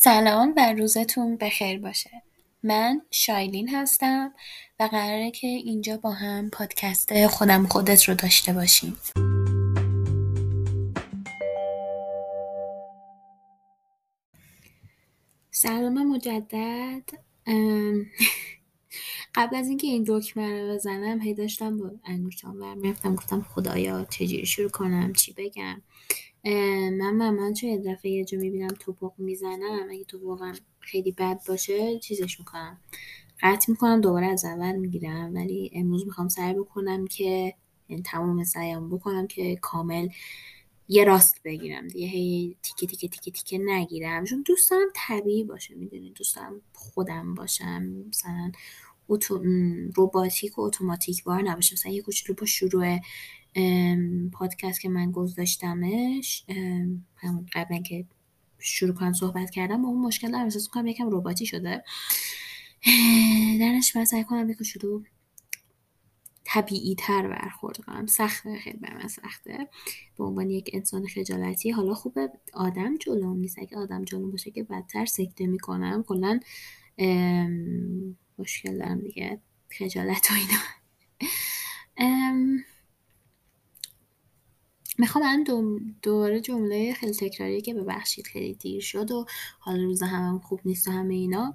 سلام و روزتون بخیر باشه. من شایلین هستم و قراره که اینجا با هم پادکست خودم خودت رو داشته باشیم. سلام مجدد. قبل از اینکه این دکمه رو بزنم هی داشتم با انگوشتام برمیرفتم گفتم خدایا چجوری شروع کنم چی بگم؟ من معمولا چون یه دفعه یه جا می‌بینم توپق می‌زنم. اگه تو واقعا خیلی بد باشه چیزش می‌کنم. قطع می‌کنم دوباره از اول می‌گیرم. ولی امروز می‌خوام سعی بکنم که یعنی تمام سعیم بکنم که کامل یه راست بگیرم دیگه. هی تیکه تیکه تیکه تیکه نگیرم. چون دوست دارم طبیعی باشه می‌دونی؟ دوست دارم خودم باشم. مثلا اتو... روباتیک و اتوماتیک بار نباشه. مثلا یه کوچولو با شروع پادکست که من گذاشتمش همون قبل که شروع کنم صحبت کردم با اون مشکل دارم. احساس کنم یکم رباتی شده. درش من سعی کنم یک کوچولو طبیعی تر برخورد کنم. سخته خیلی بر من سخته. به عنوان یک انسان خجالتی. حالا خوبه آدم جلوم نیست. اگه آدم جلوم باشه که بدتر سکته می‌کنم. کلا مشکل دارم دیگه. خجالت و اینا. می‌خوام الان دوباره جمله خیلی تکراری که ببخشید خیلی دیر شد و حال روز هم خوب نیست و همه اینا.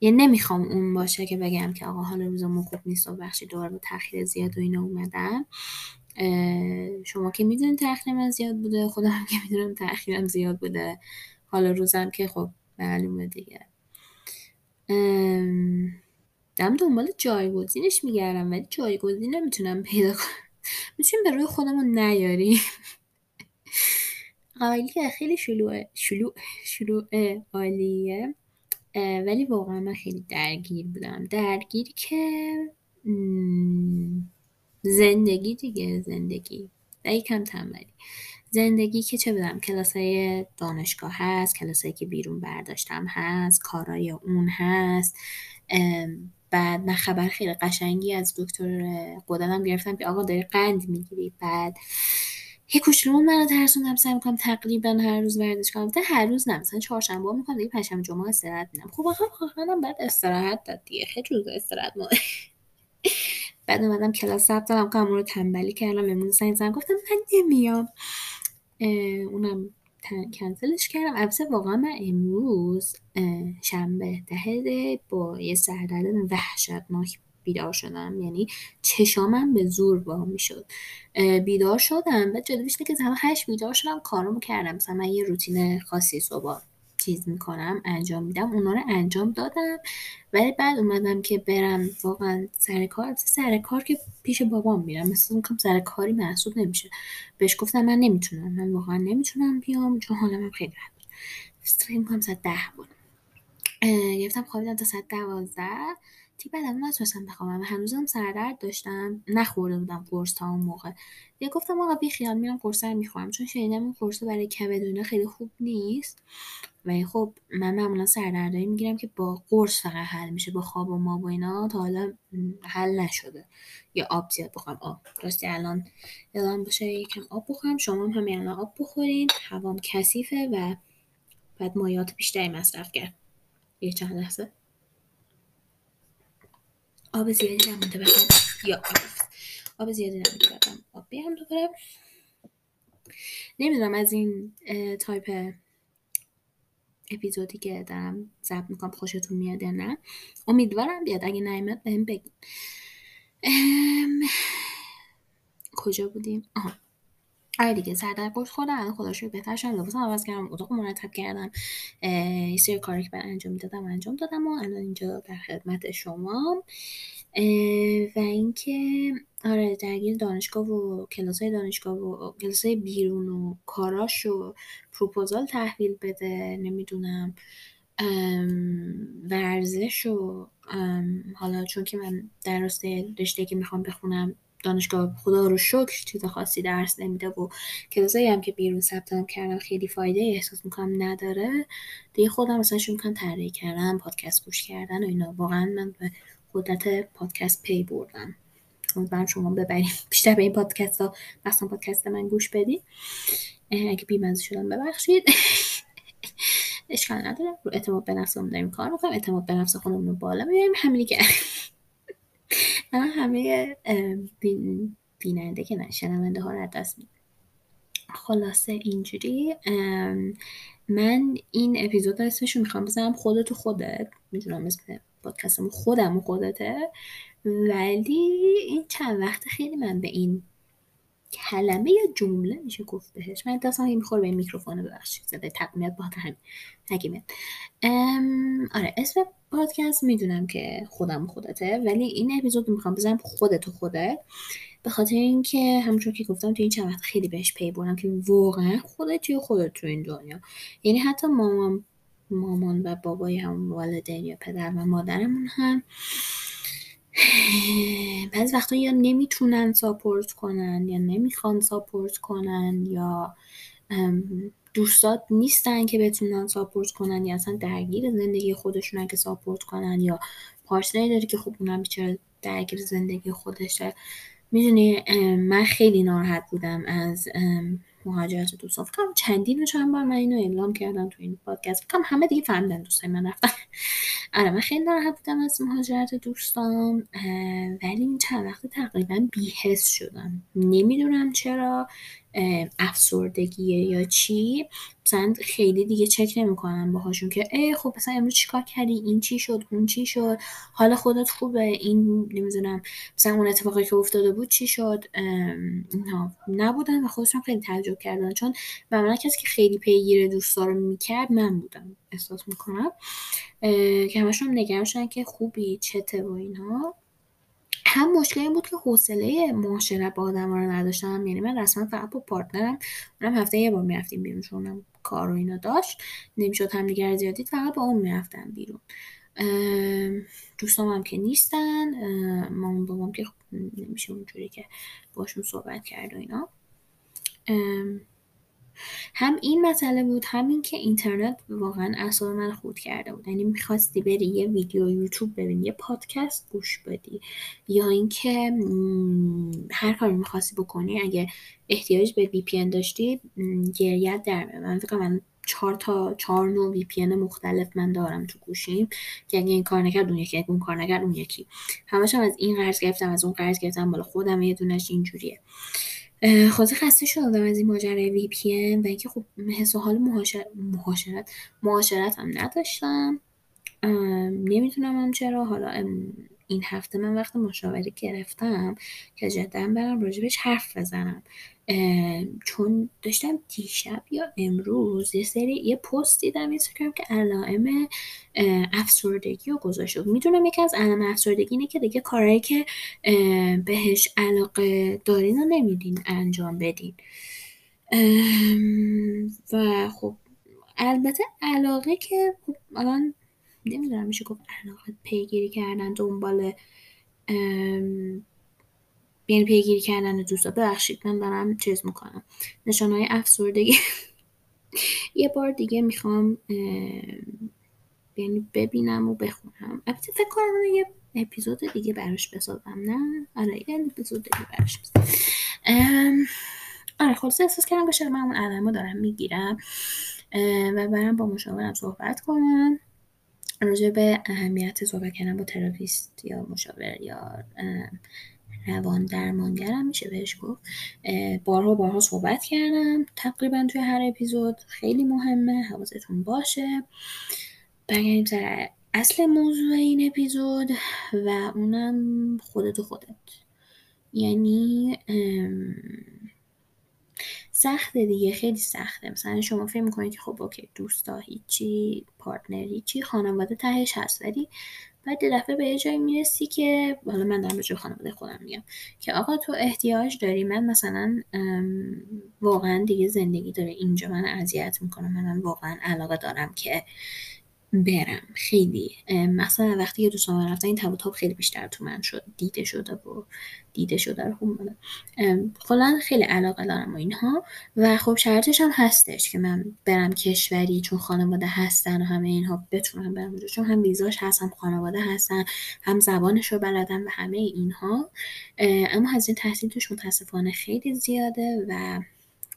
یعنی نمی‌خوام اون باشه که بگم که آقا حال روزمون خوب نیست و بخشی دوباره با تاخیر زیاد و اینا اومدن شما که می‌دونید تاخیر من زیاد بوده خودم که می‌دونم تاخیرم زیاد بوده. حالا روزم که خب معلومه دیگه. دم دنبال جایگزینش میگردم ولی جایگزین نمی‌تونم پیدا کنم. می‌تونیم به روی خودمون نیاریم. که خیلی شلوعه شلوع شلوع عالیه ولی واقعا من خیلی درگیر بودم. درگیر که زندگی دیگه زندگی. و یکم تنبلی. زندگی که چه بدم کلاسای دانشگاه هست کلاسایی که بیرون برداشتم هست کارای اون هست. بعد من خبر خیلی قشنگی از دکتر قدرم گرفتم که آقا داری قند می‌گیری. بعد یه کوچولو من ترسوندم. سعی می‌کنم تقریبا هر روز ورزش کنم. تا هر روز نه مثلا چهارشنبه می‌کنم دیگه پنجشنبه جمعه استراحت میدم. خب آخه خواهرم بعد استراحت داد دیگه. خیلی روز استراحت مونه بعد اومدم کلاس ثبت نام رو تنبلی کردم. امروز زنگ گفتم من نمیام. اونم کنسلش کردم. البته واقعا من امروز شنبه دهه با یه سردرد وحشتناک بیدار شدم. یعنی چشامم به زور با می‌شد. بیدار شدم. و جالبش که زمان هشت بیدار شدم کارمو کردم. مثلا من یه روتین خاصی صبح چیز می‌کنم انجام میدم اونا رو انجام دادم. ولی بعد اومدم که برم واقعا سر کار. سر کار که پیش بابام میرم مثل می‌کنم سر کاری محسوب نمیشه. بهش گفتم من نمی‌تونم. من واقعا نمی‌تونم بیام چون حالم خیلی بد فکر می‌کنم ساعت ده بود. گرفتم خوابیدم تا ساعت دوازده. تی بعدم نتونستم بخوابم. هنوزم سردرد داشتم. نخورده بودم قرص تا اون موقع. یه گفتم آقا بی خیال میرم قرص رو می‌خورم. چون شنیدم این قرص برای کبد خیلی خوب نیست. و خب من معمولا سردردایی می‌گیرم که با قرص فقط حل میشه با خواب و ما و اینا تا حالا حل نشده. یا آب زیاد بخورم. آب راستی الان الان باشه یکم آب بخورم. شما هم همین الان آب بخورین. هوام کثیفه و بعد مایات بیشتری مصرف کرد. یه چند لحظه. آب زیادی نمونده بخورم یا آب. زیادی نمونده بخورم آب بیارم دوباره نمی‌دونم از این تایپ اپیزودی که دارم ضبط می‌کنم خوشتون میاد یا نه. امیدوارم بیاد. اگه نیمت بهم بگین کجا بودیم؟ آها. آره دیگه. سردر خودم الان خدا شکر بهتر شدم. لباسم عوض کردم. اتاق مرتب کردم. یه سری کاری که من انجام می‌دادم انجام دادم و الان اینجا در خدمت شما و اینکه آره درگیر دانشگاه و کلاسای دانشگاه و کلاسای بیرون و کاراش و پروپوزال تحویل بده نمی‌دونم ورزش و حالا چون که من در راسته رشته که می‌خوام بخونم دانشگاه خدا رو شکر چیز خاصی درس نمیده و کلاسایی هم که بیرون ثبت کردم خیلی فایده احساس می‌کنم نداره. دیگه خودم مثلا شروع می‌کنم طراحی کردن پادکست گوش کردن و اینا. واقعا من به قدرت پادکست پی بردم. امیدوارم شما ببریم. بیشتر به این پادکست ها مثلا پادکست من گوش بدید اگه بیمزه شدم ببخشید. اشکال نداره. رو اعتماد به نفسمون داریم کار می‌کنیم. اعتماد به نفس خودمون رو بالا می‌بریم. همینی که من همه بیننده که نه شنونده ها رو دست میدم. خلاصه اینجوری من این اپیزود اسمش رو می‌خوام بزنم خودتو خودت. می‌دونم اسم پادکستمون خودم و خودته. ولی این چند وقت خیلی من به این کلمه یا جمله میشه گفت بهش. من دستم این می‌خوره به این میکروفون ببخشید. صدای تقمیت با هم نگیمه آره اسم پادکست می‌دونم که خودم خودته ولی این اپیزود می‌خوام بزنم خودت و خودت به خاطر اینکه همونطور که گفتم تو این چند وقت خیلی بهش پی بردم که واقعا خودت و خودت تو این دنیا. یعنی حتی مامان مامان و بابای هم والدین یا پدر و مادرمون هم بعضی وقتا یا نمی‌تونن support کنن یا نمی‌خوان support کنن یا دوستات نیستن که بتونن support کنن یا اصلا درگیر زندگی خودشون اگه support کنن یا partner ی داره که خب اونم بیچاره درگیر زندگی خودشه. می‌دونی من خیلی ناراحت بودم از مهاجرت دوستان فکر چندین چند بار من اینو اعلام کردم تو این پادکست. فکر همه دیگه فهمیدن دوستای من رفتن. آره من خیلی ناراحت بودم از مهاجرت دوستان ولی این چند وقت تقریبا بیهست شدم. نمی‌دونم چرا. افسردگیه یا چی مثلا خیلی دیگه چک نمی‌کنم باهاشون که ای خب مثلا امروز چیکار کردی؟ این چی شد؟ اون چی شد؟ حالا خودت خوبه؟ این نمی‌دونم مثلا اون اتفاقی که افتاده بود چی شد؟ اینا نبودن و خودشون خیلی تعجب کردن. چون من کسی که خیلی پیگیر دوستا رو می‌کرد من بودم احساس می‌کنم. که همشون نگران شدن که خوبی چته و اینها. هم مشکل این بود که حوصله معاشرت با آدم رو نداشتم. یعنی من رسما فقط با پارتنرم. اونم هفته یه بار می‌رفتیم بیرون چون کار و اینا داشت. نمی‌شد هم دیگر زیادید فقط با اون می‌رفتم بیرون. دوستام هم که نیستن مامان بابام که نمیشه اونجوری که باشون صحبت کرد و اینا. هم این مسئله بود همین که اینترنت واقعا اعصاب من خود کرده بود. یعنی می‌خواستی بری یه ویدیو یوتیوب ببینی یه پادکست گوش بدی یا اینکه هر کاری می‌خواستی بکنی اگه احتیاج به وی پی داشتی گریت در من فکر من چهار تا چهار نوع وی پی مختلف من دارم تو گوشیم که اگه این کار نکرد اون یکی اون کار نکرد اون یکی. همش هم از این قرض گرفتم از اون قرض گرفتم بالا خودم یه دونش اینجوریه. خود خسته شدم از این ماجرای وی پی و اینکه خب حس و حال مهاجرت معاشرت هم نداشتم. نمی‌تونم هم چرا. حالا این هفته من وقت مشاوره گرفتم که جدا برم راجبش حرف بزنم. چون داشتم دیشب یا امروز یه سری یه پست دیدم اینستاگرام که علائم افسردگی رو گذاشته می‌دونم یکی از علائم افسردگی اینه که دیگه کارهایی که بهش علاقه دارین رو نمیدین انجام بدین. و خب البته علاقه که خب الان نمی‌دونم میشه گفت علاقه پیگیری کردن دنبال یعنی پیگیری کردن دوستا ببخشید من دارم چیز می‌کنم. نشان های افسردگی. یه بار دیگه می‌خوام یعنی ببینم و بخونم. البته فکر کنم یه اپیزود دیگه براش بسازم نه؟ آره یه اپیزود دیگه براش آره خلاصه احساس کردم باشه من اون علمو دارم می‌گیرم. و برم با مشاورم صحبت کنم. راجع به اهمیت صحبت کردن با تراپیست یا مشاور یا روان درمانگرم میشه بهش گفت. بارها بارها صحبت کردم. تقریبا توی هر اپیزود خیلی مهمه. حواستون باشه. برگردیم سر اصل موضوع این اپیزود و اونم خودت و خودت. یعنی سخته دیگه. خیلی سخته. مثلا شما فکر می‌کنید که خب اوکی دوستا هیچی پارتنر هیچی خانواده تهش هست. ولی بعد یه دفعه به یه جایی می‌رسی که حالا من دارم به خانواده خودم میگم که آقا تو احتیاج داری من مثلا واقعا دیگه زندگی داره اینجا من اذیت می‌کنم من واقعا علاقه دارم که برم. خیلی. مثلا وقتی که دوستان رفتن این تب خیلی بیشتر تو من شد. دیده شده و دیده شده رو خوب کلا خیلی علاقه دارم و اینها. و خب شرطش هم هستش که من برم کشوری چون خانواده هستن و همه اینها بتونم برم اونجا. چون هم ویزاش هست هم خانواده هستن هم زبانش رو بلدم و همه اینها. اما هزینه تحصیل توش متاسفانه خیلی زیاده و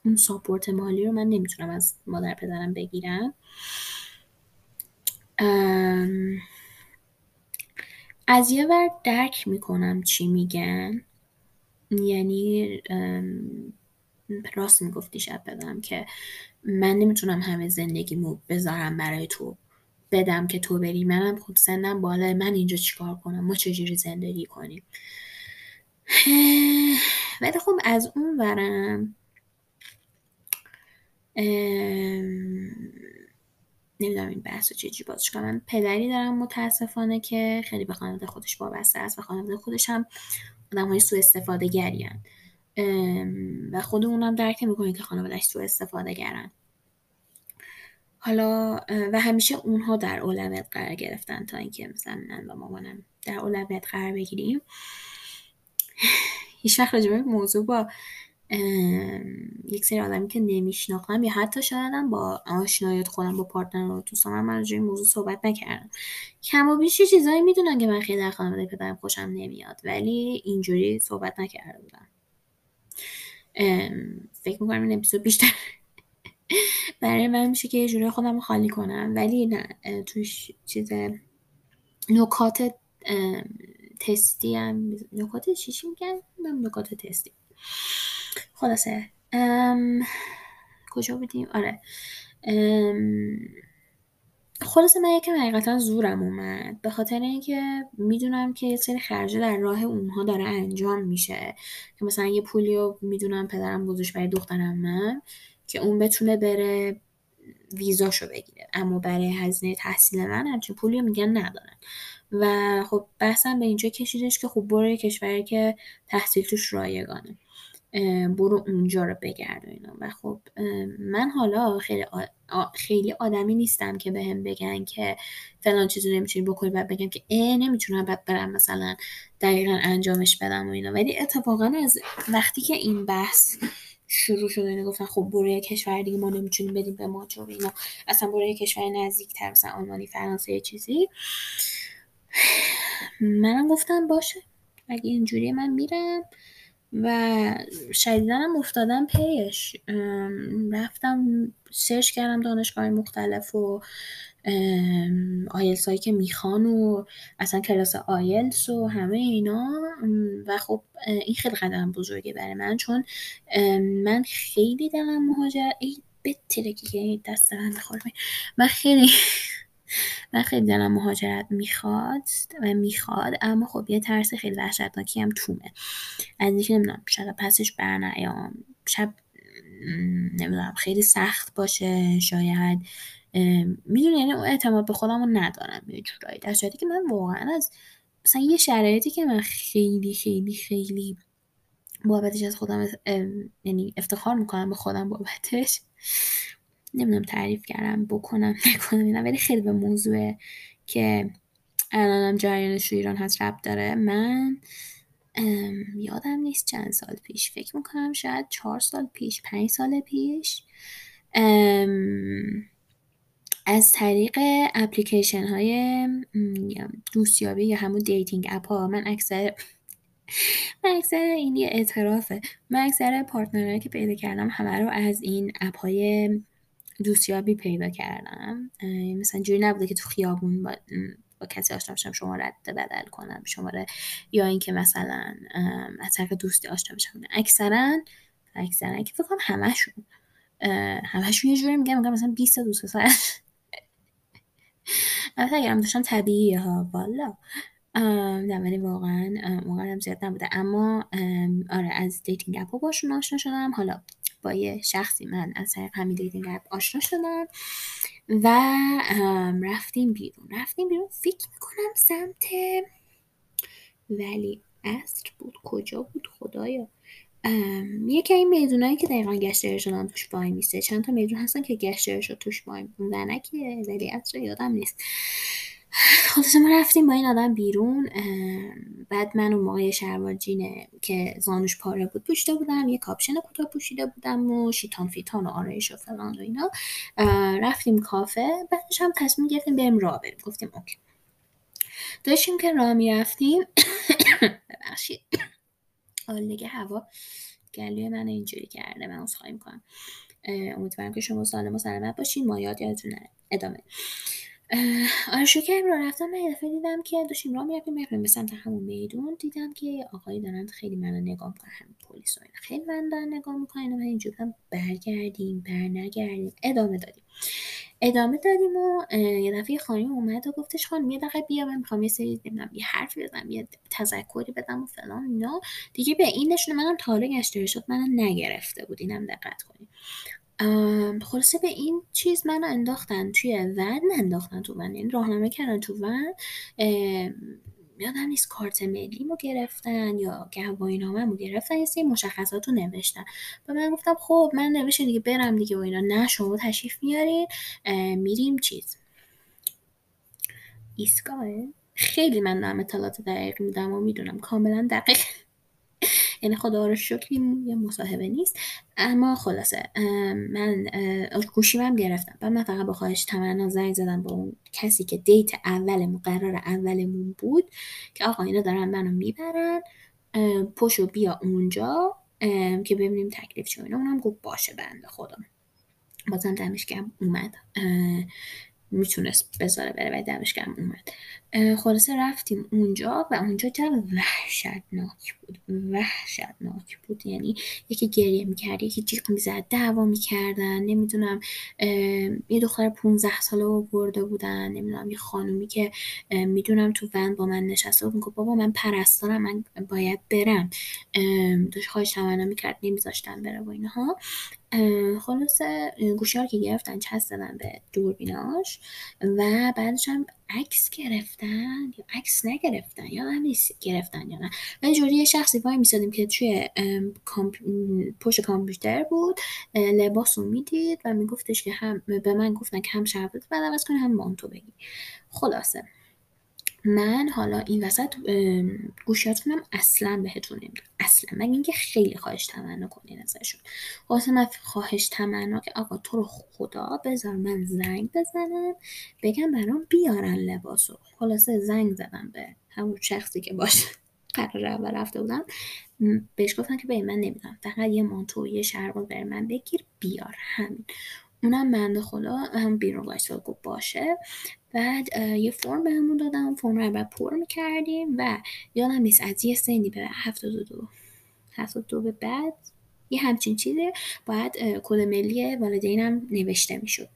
اون ساپورت مالی رو من نمی‌تونم از مادر پدرم بگیرم. از یه ور درک می‌کنم چی میگن. یعنی راست می‌گفتی شب بدم که من نمی‌تونم همه زندگیمو بذارم برای تو. بدم که تو بری. منم خب سنم بالا من اینجا چیکار کنم؟ ما چجوری زندگی کنیم؟ ولی خب از اون ورم نمی‌دونم این بحث رو چجوری بازش کنم. پدری دارم متاسفانه که خیلی به خانواده خودش وابسته است و خانواده خودش هم آدم های سو استفاده گریان و خود اونم درک نمی‌کنه که خانوادهش سو استفاده گرن حالا و همیشه اونها در اولویت قرار گرفتن تا اینکه مثلا من و مامانم در اولویت قرار بگیریم. هیچ وقت راجبه موضوع با یک سری آدمی که نمیشناختم یا حتی شایدم با آشنایت خودم با پارتنر رو دوستان من این موضوع صحبت نکردم. کم و بیش چیزایی می‌دونن که من خیلی در خانواده پدرم خوشم نمیاد ولی اینجوری صحبت نکرده بودم. فکر می‌کنم این اپیزود بیشتر برای من میشه که یه جوری خودم خالی کنم ولی نه توش چیز نکات تستی هم نکات چیشی میگن؟ نکات تستی. خلاصه. کجا بودیم؟ آره. خلاصه من یکم حقیقتا زورم اومد. به خاطر اینکه می‌دونم که یه سری خرجه در راه اونها داره انجام میشه. که مثلا یه پولی رو می‌دونم پدرم گذاشت برای دخترم من که اون بتونه بره ویزاشو بگیره. اما برای هزینه تحصیل من همچین پولی میگن ندارن. و خب بحثم به اینجا کشیدش که خب برو کشوری که تحصیل توش رایگانه. برو اونجا رو بگرد و اینا. و خب من حالا خیلی خیلی آدمی نیستم که به هم بگن که فلان چیزی نمی‌تونی بکنی بعد بگم که اه نمی‌تونم بعد برم مثلا دقیقا انجامش بدم و اینا. ولی اتفاقا از وقتی که این بحث شروع شده اینو گفتن خب برای کشور دیگه ما نمی‌تونیم بدیم به ما چون اینا. اصلا برای کشور نزدیکتر مثلا آلمانی فرانسه چیزی. منم گفتم باشه اگه اینجوری من میرم. و شدیدنم افتادم پیش. رفتم سرچ کردم دانشگاه مختلف و آیلس هایی که می‌خوان و اصلا کلاس آیلس و همه اینا. و خب این خیلی قدم بزرگی برای من چون من خیلی دلم مهاجرت ای بترکی که دست من من خیلی من خیلی دلم مهاجرت می‌خواد و می‌خواد اما خب یه ترس خیلی وحشتناکی هم تومه. از اینکه نمی‌دونم شاید پسش برنیام شب نمی‌دونم خیلی سخت باشه شاید می‌دونی یعنی اون اعتماد به خودم رو ندارم یه جورایی. در که من واقعا از مثلا یه شرایطی که من خیلی خیلی خیلی بابتش از خودم یعنی افتخار می‌کنم به خودم بابتش نمی‌دونم تعریف کردم بکنم نکنم اینا ولی خیلی به موضوع که الانم جریانش رو ایران هست رب داره. من یادم نیست چند سال پیش فکر می‌کنم شاید چهار سال پیش پنج سال پیش از طریق اپلیکیشن های دوستیابی یا همون dating app ها من اکثر من اکثر این یه اعترافه. من اکثر partner هایی که پیدا کردم همه رو از این app های دوستیابی پیدا کردم. مثلا جوری نبوده که تو خیابون با, با کسی آشنا بشم شماره رد بدل کنم شماره یا اینکه مثلا از طریق دوستی آشنا بشم. اکثرا اکثرا که فکر کنم همشون. همشون یه جوری میگم میگم مثلا 20 دوست سر البته اگرم داشتم طبیعیه ها والا. نه ولی واقعا موقعا زیاد نبوده. اما آره از dating app باشون آشنا شدم. حالا با یه شخصی من از طریق همین dating app آشنا شدم و رفتیم بیرون. رفتیم بیرون. فکر می‌کنم سمت ولیعصر بود. کجا بود؟ خدایا. یکی این میدونایی که دقیقا گشت ارشادان توش وای میسته چند تا میدون هستن که گشت ارشاد توش وای ونکیه ولیعصر یادم نیست. خلاصه ما رفتیم با این آدم بیرون بعد من اون موقع شلوار جینه که زانوش پاره بود پوشیده بودم یه کاپشن کوتاه پوشیده بودم و شیتان فیتان و آرایش و فلان و اینا. رفتیم کافه بعدش هم تصمیم گرفتیم بریم راه بریم. گفتیم okay. داشتیم که راه می‌رفتیم. ببخشید. آلودگی هوا گلوی من اینجوری کرده من عذرخواهی می‌کنم امیدوارم که شما سالم و سلامت باشین. مایعات یادتون ادامه. آره شکر رو رفتم من دفعه دیدم که داشتیم راه می‌رفتیم می‌رفتیم به سمت همون میدون دیدم که آقایی دارن خیلی منو نگاه می‌کنن همین پلیس و خیلی من دارن نگاه می‌کنن و اینجور برگردیم بر نگردیم ادامه دادیم. ادامه دادیم و یه دفعه خانم اومد و گفتش خانم یه دقیقه بیا من می‌خوام یه سری نمی‌دونم یه حرفی بزنم یه تذکری بدم و فلان اینا. دیگه به این نشونه منم تا حالا گشتری شد منو نگرفته بود اینم دقت کنیم خلاصه به این چیز منو انداختن توی ون انداختن تو ون یعنی راهنمایی کردن تو ون یادم نیست کارت ملیمو گرفتن یا گواهینامه‌مو گرفتن یه سری مشخصات رو نوشتن. و من گفتم خب من نوشته دیگه برم دیگه و اینا. نه شما تشریف میارین میریم چیز. ایستگاهه خیلی من دارم اطلاعات دقیق میدم و می‌دونم کاملا دقیق. یعنی خدا رو شکر یه مصاحبه نیست. اما خلاصه من گوشیمم گرفتم. و من فقط با خواهش تمنا زنگ زدم با اون کسی که دیت اول قرار اولمون بود که آقا اینا دارن منو می‌برن پشو بیا اونجا که ببینیم تکلیف چه اینا. اونم گفت باشه بنده خودم بازم دمش اومد. می‌تونست بذاره بره و دمش گرم اومد. خلاصه رفتیم اونجا و اونجا جو وحشتناک بود وحشتناک بود. یعنی یکی گریه می‌کرد یکی جیغ می‌زد دعوا می‌کردن. نمی‌دونم یه دختر 15 ساله برده بودن. نمی‌دونم یه خانومی که می‌دونم تو ون با من نشسته بود. می‌گفت بابا من پرستارم من باید برم. داشت خواهش تمنا می‌کرد نمیذاشتن بره و اینها. خلاصه گوشی که گرفتن چسب دادن به دوربیناش. و بعدش هم عکس گرفتن یا عکس نگرفتن یا نیست گرفتن یا نه؟ و جوری یه شخصی وای میسادیم که توی پشت کامپیوتر بود لباس رو می‌دید و میگفتش که هم به من گفتن که هم شربت بعد عوض کنی هم مانتو بگی. خلاصه. من حالا این وسط گوشیاتونم اصلا بهتون نمیدم اصلا. من اینکه خیلی خواهش تمنا کنین ازشون. واسه من خواهش تمنا که آقا تو رو خدا بذار من زنگ بزنم بگم برام بیارن لباسو. خلاصه زنگ زدم به همون شخصی که باشه قرار اول رفته بودم. بهش گفتم که به من نمیدم فقط یه مانتو یه شلوار بر من بگیر بیار. همین. اونم بنده خدا هم بیرون گفت باشه. بعد یه فرم بهمون دادم فرم رو بعد پر می‌کردیم و یادم نیست از یه سنی به هفتاد و دو هفتاد دو به بعد یه همچین چیزه باید کد ملی والدینم نوشته می‌شد.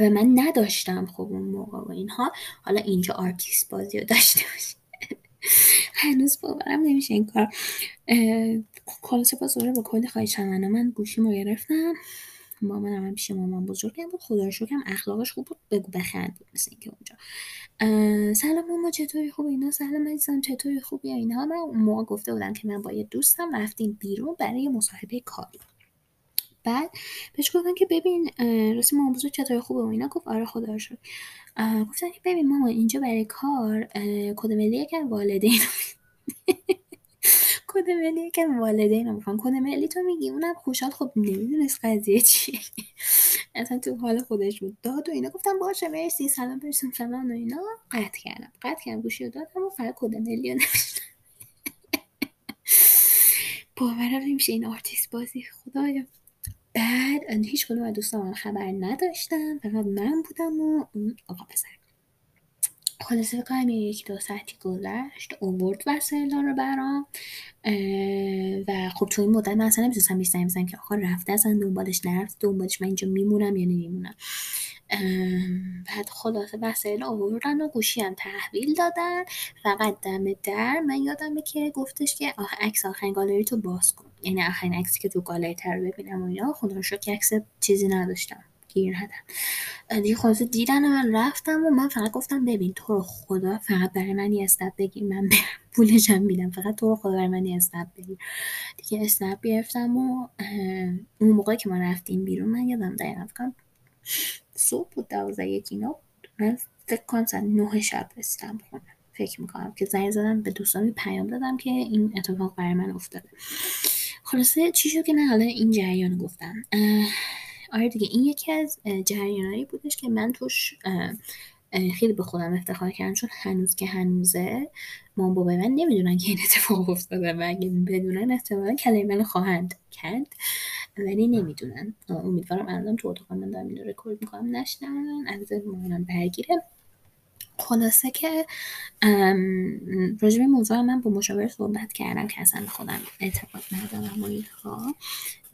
و من نداشتم خب اون موقع و اینها. حالا اینجا آرتیست بازی رو داشته باشیم هنوز باورم نمیشه این کار. خلاصه باز با کلی عذرخواهی من گوشیمو گرفتم. مامانم هم پیش مامان بزرگم بود. خدا رو شکرم اخلاقش خوب بود. بگو بخند بود مثل اینکه اونجا. سلام ماما چطوری خوب اینا سلام عزیزم چطوری خوبی؟ اینها من اون موقع گفته بودم که من با یه دوستم رفتیم بیرون برای مصاحبه کاری. بعد بهش گفتن که ببین راستی مامان بزرگ چطوری خوبه؟ و اینا گفت آره خدا رو گفتن که ببین ماما اینجا برای کار کد ملی که والدین. کد ملی؟ که والدین می‌خوان کد ملی تو میگی؟ اونم خوشحال. خب نمی‌دونست قضیه چیه. اصلا تو حال خودش بود. داد و اینا. گفتم باشه مرسی. سلام برسون سلام و اینا. قطع کردم. قطع کردم. گوشی رو دادم و فقط کد ملی رو باورم نمیشه این آرتیست بازی. خدایا. بعد هیچ کدوم از دوستان خبر نداشتن. فقط من بودم و آقا پسر. خلاصه بکنم یک دو ساعتی گذشت اوورد وسایل رو برام و خب تو این مدت من اصلا نمی‌تونستم حدسم بزنم که آقا رفته اصلا دنبالش نرفت دنبالش من اینجا میمونم یا نمیمونم. بعد خلاصه وسایل آوردن و گوشی هم تحویل دادن فقط دم در من یادمه که گفتش که آخ عکس آخرین گالری تو باز کن. یعنی آخرین عکسی که تو گالری تر ببینم و اینا خدا رو که عکس چیزی نداشتم. گیر ندم دیگه خلاصه دیدن من رفتم و من فقط گفتم ببین تو رو خدا فقط برای من یه اسنپ بگیر من پولشم میدم. فقط تو رو خدا برای من یه اسنپ بگیر. دیگه اسنپ گرفتم و اون موقع که ما رفتیم بیرون من یادم دقیقا فکرم صبح بود دوازده یکی اینا من فکر کنم ساعت نه شب رسیدم خونه. فکر می‌کنم که زنگ زدم به دوستانی پیام دادم که این اتفاق برای من افتاده. خلاصه چی شد که من حالا این جریان گفتم؟ آره دیگه این یکی از جریانایی بودش که من توش خیلی به خودم افتخار کردم چون هنوز که هنوزه مام بابای من نمی‌دونن که این اتفاق افتاده و اگه بدونن احتمالا کلمه خواهند کرد ولی نمی‌دونن. امیدوارم الان تو اتاق من دارم اینو رکورد می‌کنم. نشنن از مامانم برگیره. خلاصه که راجع موضوع من با مشاور صحبت کردم که اصلا خودم اعتقاد ندارم و اینها.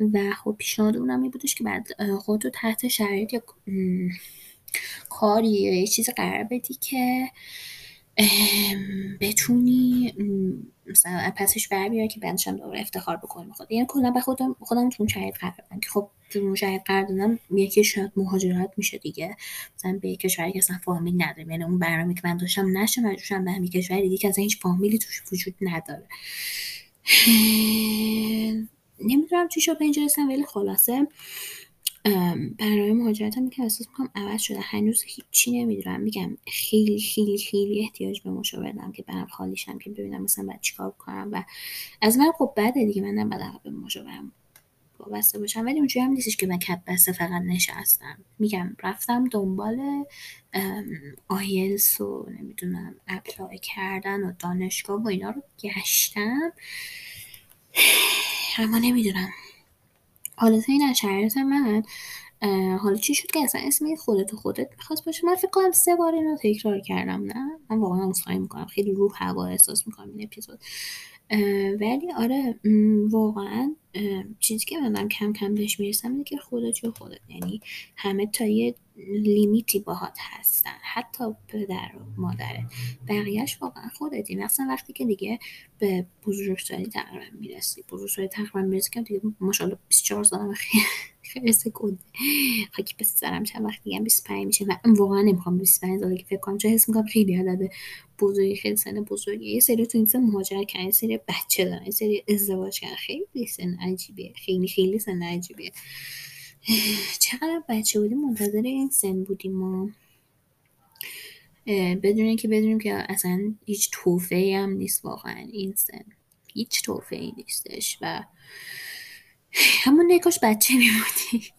و خب پیشنهاد اونم این بودش که بعد خودتو تحت شرایط یا کاری یا یه چیز قرار بدی که بتونی مثلا پسش بر بیاری که بعدش هم دوباره افتخار بکنی خود. یعنی کلا به خودم خودم تو شرایط قرار بدم که خب تو شرایط قرار دادم یکی شاید مهاجرت میشه دیگه. مثلا به یک کشوری که اصلا فامیل نداره یعنی اون برنامه که من داشتم نشه مجبورشم به همین کشوری دیگه که اصلا هیچ فامیلی توش وجود نداره. نمی‌دونم چی شد به اینجا رسیدم ولی خلاصه برنامه مهاجرتم که احساس می‌کنم عوض شده. هنوز هیچی نمی‌دونم. میگم خیلی خیلی خیلی احتیاج به مشاور دارم که برم خالیشم که ببینم مثلا باید چیکار کنم و از من خب بده دیگه. من بعد به مشاورم وابسته باشم. ولی اونجوری هم نیستش که من کت بسته فقط نشستم. میگم رفتم دنبال آیلس و نمی‌دونم اپلای کردن و دانشگاه و اینا رو گشتم. اما نمی‌دونم. حالا این از شرایط من حالا چی شد که اصلا اسم خودت خودت می‌خواست باشه؟ من فکر کنم سه بار اینو تکرار کردم نه؟ من واقعا عذرخواهی می‌کنم خیلی روح هوا احساس می‌کنم این اپیزود. ولی آره واقعا چیزی که من کم کم بهش می‌رسم اینه که خودت و خودت یعنی همه تا یه لیمیتی باهات هستن حتی پدر و مادرت. بقیهش واقعا خودتی. مثلا وقتی که دیگه به بزرگسالی تقریبا می‌رسی بزرگسالی تقریبا می‌رسی که دیگه ماشاءالله 24 سالم خیلی خیلی سکونده خاکی به سرم چند وقت دیگه 25 میشه و واقعا نمی‌خوام 25 سالی که فکر کنم چه حس می‌کنم خیلی عدد بزرگی خیلی سن بزرگی یه سری تو این سن مهاجرت کردن یه سری بچه دارن یه سری ازدواج کردن. خیلی سن عجیبیه خیلی خیلی سن عجیبیه چقدر بچه بودیم؟ منتظر این سن بودیم ما. بدون اینکه بدونیم که اصلا هیچ توفه هم نیست واقعا این سن. هیچ توفه ای نیستش و همون نکاش بچه میمودی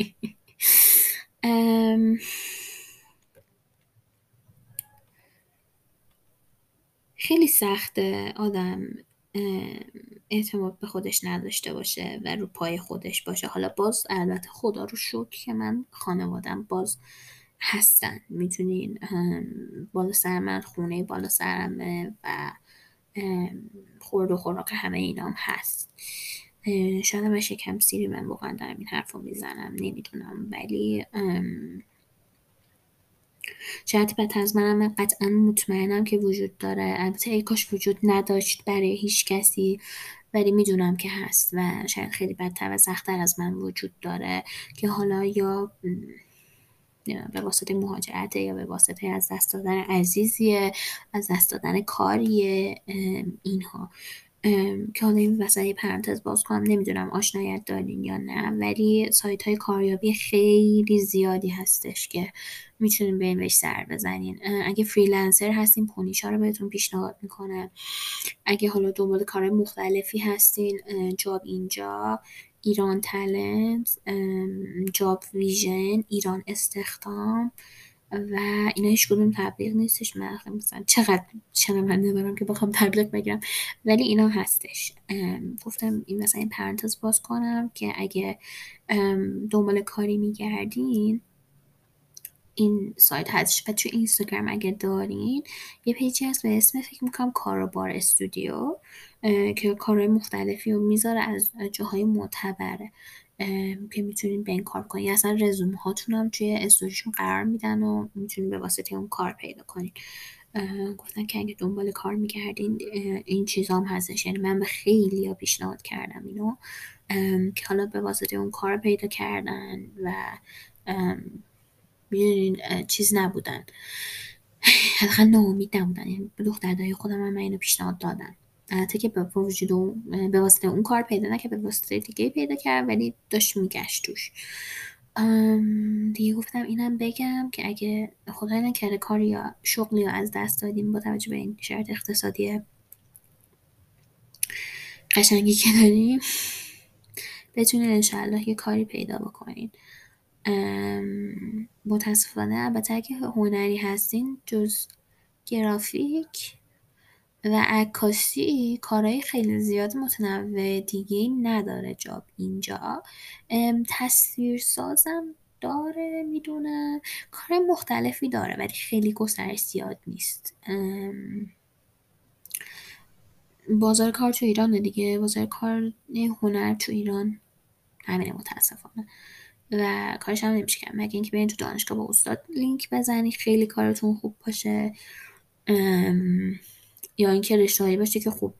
خیلی سخته آدم اعتماد به خودش نداشته باشه و رو پای خودش باشه. حالا باز البته خدا رو شکر که من خانوادم باز هستن. می‌تونین بالا سر من خونه بالا سرمه و خورد و خوراک همه اینام هست. شاید هم شکم سیری من واقعا دارم این حرف رو می‌زنم نمی‌دونم. ولی شاید بعد از منم قطعا مطمئنم که وجود داره. البته ای کاش وجود نداشت برای هیچ کسی ولی می‌دونم که هست و شاید خیلی بدتر و سختتر از من وجود داره که حالا یا به واسطه مهاجرت یا به واسطه از دست دادن عزیزیه از دست دادن کاریه اینها. که حالا این وسط پرانتز باز کنم نمی‌دونم آشنایت دارین یا نه ولی سایت های کاریابی خیلی زیادی هستش که می‌تونین به بهش سر بزنین. اگه freelancer هستین پونیشا رو بهتون پیشنهاد می‌کنم اگه حالا دنبال کار مختلفی هستین جابینجا ایران تلنت جاب ویژن ایران استخدام و اینا هیچ کدوم تبلیغ نیستش. من مثلا چقدر شنونده دارم که بخوام تبلیغ بگیرم ولی اینا هستش. گفتم این مثلا این پرانتز باز کنم که اگه دنبال کاری میگردین این سایت هستش. و توی اینستاگرام اگه دارین یه پیجی هست به اسم فکر می‌کنم کاروبار استودیو که کارهای مختلفی رو می‌ذاره از جاهای معتبره. که می‌تونین به این کار کنین اصلا رزومه هاتون هم توی استوریشون قرار میدن و می‌تونین به واسطه اون کار پیدا کنین. گفتن که اگه دنبال کار می‌کردین این چیزا هم هستش. یعنی من به خیلی ها پیشنهاد کردم اینو که حالا به واسطه اون کار پیدا کردن و می‌دونین چیز نبودن. حداقل ناامید نبودن. یعنی به دخترهای خودم هم من اینو پیشنهاد دادن. البته که به وجود به واسطه اون کار پیدا نکرد به واسطه دیگه پیدا کرد ولی داشت میگشت توش. دیگه گفتم اینم بگم که اگه خدای نکرده کاری یا شغلی یا از دست دادیم با توجه به این شرط اقتصادی قشنگی که داریم بتونین انشاءالله یه کاری پیدا بکنین. متاسفانه البته اگه هنری هستین جز گرافیک و عکاسی کارهای خیلی زیاد متنوع دیگه نداره جاب اینجا. تصویر سازم داره می‌دونم. کار مختلفی داره ولی خیلی گسترش زیاد نیست. بازار کار تو ایران دیگه. بازار کار هنر تو ایران. همینه متاسفانه. و کارش هم نمیشه کرد. مگه اینکه برین تو دانشگاه با استاد لینک بزنی خیلی کارتون خوب باشه. یا اینکه رشتههایی باشه که خوب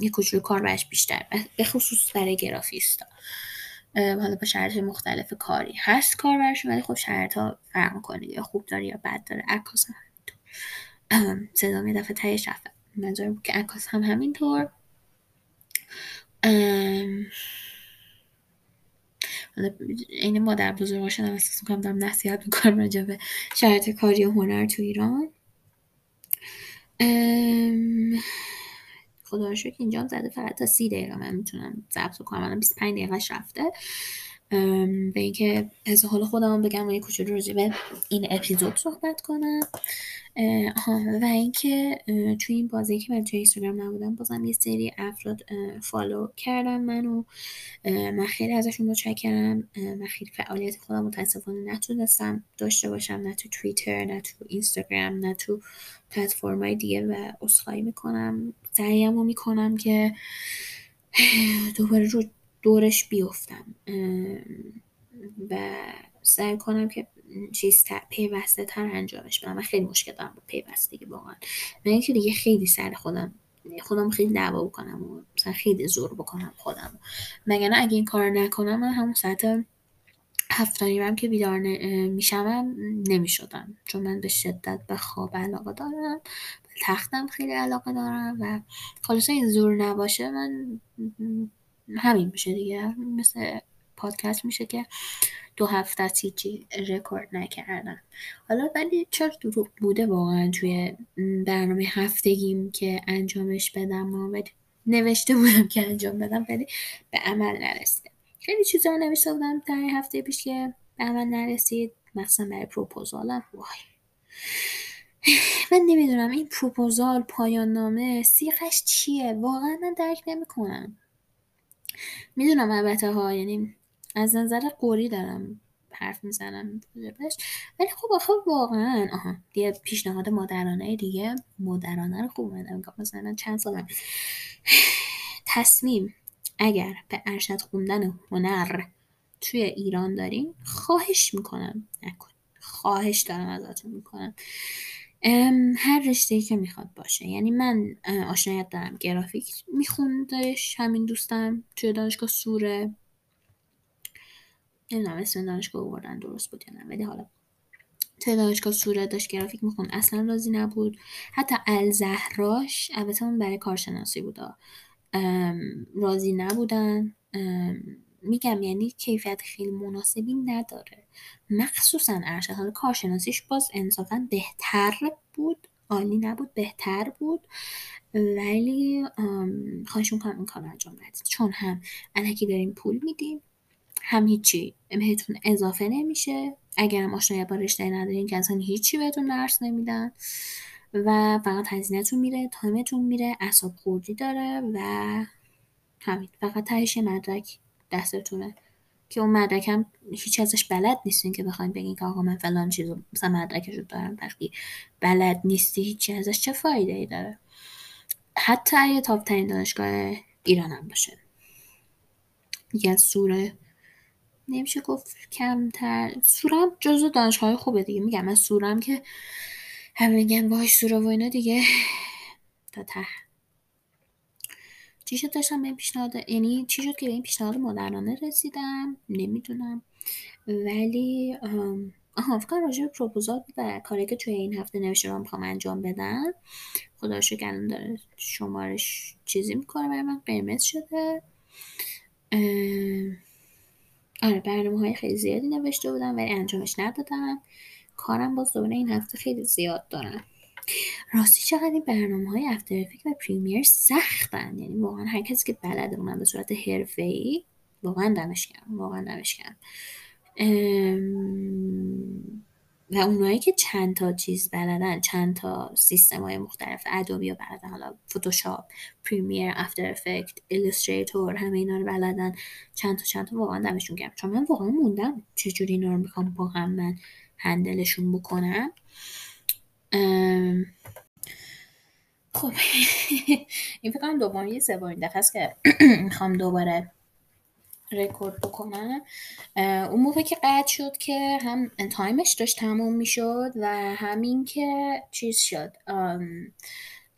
یه کوچولو کار برش بیشتر به خصوص برای گرافیستا. حالا با شرط مختلف کاری هست کار برش ولی خب شرط ها فرق کنید یا خوب داره یا بد داره. عکاس هم همینطور. صدا یه دفعه تهش رفت. منظورم که عکاس هم همینطور. این مادر بزرگاشون هم احساس می‌کنم دارم نصیحت می‌کنم راجع به شرط کاری و هنر تو ایران. خدا رو شکر اینجا زده فقط تا سی دقیقه من می‌تونم ضبط کنم. الان 25 دقیقه رفته. به اینکه از حال خودم بگم و یه کوچولو راجع به این اپیزود صحبت کنم. و اینکه توی این بازی که من توی اینستاگرام نبودم بازم یه سری افراد فالو کردم منو. من خیلی ازشون متشکرم. من خیلی فعالیت خودم متاسفانه نتونستم داشته باشم نه تو توییتر نه تو اینستاگرام نه تو پلتفرم‌های دیگه و عذرخواهی می‌کنم سعیم رو می‌کنم که دوباره رو دورش بیفتم. و سعی کنم که چیز پیوسته تر انجامش بدم من خیلی مشکل دارم با پیوستگی واقعا. من اینکه دیگه خیلی سر خودم خودم خیلی دعوا بکنم و مثلا خیلی زور بکنم خودم. مگر نه اگه این کار نکنم من همون ساعت هفتانی که بیدار میشم نمی‌شدم. چون من به شدت به خواب علاقه دارم به تختم خیلی علاقه دارم و خلاصه این زور نباشه من همین میشه دیگه. مثل پادکست میشه که دو هفته از هیچی رکورد نکردم. حالا ولی چرا دروغ بوده واقعا توی برنامه هفتگیم که انجامش بدم و نوشته بودم که انجام بدم ولی به عمل نرسیده. خیلی چیزا نوشته بودم در هفته پیش که به عمل نرسید. مثلا برای پروپوزالم. وای. من نمی‌دونم این پروپوزال پایان نامه سیخش چیه؟ واقعا درک نمی‌کنم. می‌دونم البته ها یعنی از نظر قوری دارم حرف می‌زنم ولی خب آخه واقعا آها دیگه پیشنهاد مادرانه دیگه مادرانه رو خوب اومدم. مثلا چند سالم. تصمیم اگر به ارشد خوندن هنر توی ایران دارین خواهش می‌کنم. نکن. خواهش دارم ازتون می‌کنم. هر رشته که می‌خواد باشه. یعنی من آشنایت دارم گرافیک میخوندش همین دوستم توی دانشگاه سوره. نمی‌دونم اسم دانشگاه بردن درست بود یا نه ولی حالا توی دانشگاه سوره داشت گرافیک می‌خوند. اصلا راضی نبود. حتی الزهراش البته اون برای کارشناسی بودا. راضی نبودن. میگم یعنی کیفیت خیلی مناسبی نداره. مخصوصا ارشد حالا کارشناسیش باز انصافا بهتر بود. عالی نبود بهتر بود. ولی خواهش می‌کنم این کار انجام بدید چون هم علکی داریم پول میدیم هم هیچی بهتون اضافه نمیشه. اگرم آشنایی با رشته ندارین که اصلا هیچی بهتون درس نمیدن. و فقط هزینهتون میره تایمتون میره اعصاب خوردی داره و همین. فقط تهش مدرک دستتونه که اون مدرک هیچ ازش بلد نیستین که بخواین بگین که آقا من فلان چیزو مثلا مدرکش رو دارم وقتی بلد نیستی هیچی ازش چه فایده ای داره؟ حتی اگه تاپ ترین دانشگاه ایران هم باشه. یه سوره نمیشه گفت کمتر سورم جزو دانشگاه خوبه دیگه. میگم من سورم که همه میگن وای سوره و اینا دیگه. تا ته. چی شد داشتم به این پیشنهاد؟ یعنی چی شد که به این پیشنهاد مدرنانه رسیدم؟ نمی‌دونم. ولی آها فکر راجع به پروپوزال و کاری که توی این هفته نوشته رو می‌خوام انجام بدم. خدا شکر داره شمارش چیزی می‌کنه برای من قرمز شده. آره برنامه های خیلی زیادی نوشته بودم ولی انجامش ندادم. کارم باز دوباره این هفته خیلی زیاد دارم. راستی چقدر این برنامه های افتر و پریمیر سختن. یعنی واقعا هر کسی که بلده اونم به صورت حرفه ای واقعا دمش گرم واقعا دمش گرم. و اونایی که چند تا چیز بلدن چند تا سیستم های مختلف Adobe رو بلدن حالا Photoshop Premiere After Effects Illustrator همه اینا رو بلدن. چند تا چند تا واقعا دمشون گرم. چون من واقعا موندم چجوری اینا رو می‌خوام با هم من handle شون بکنم. خب. این فکر کنم دوباره سومین دفعه است که می‌خوام دوباره رکورد بکنم. اون موقع که قطع شد که هم time ش داشت تموم می‌شد و همین که چیز شد.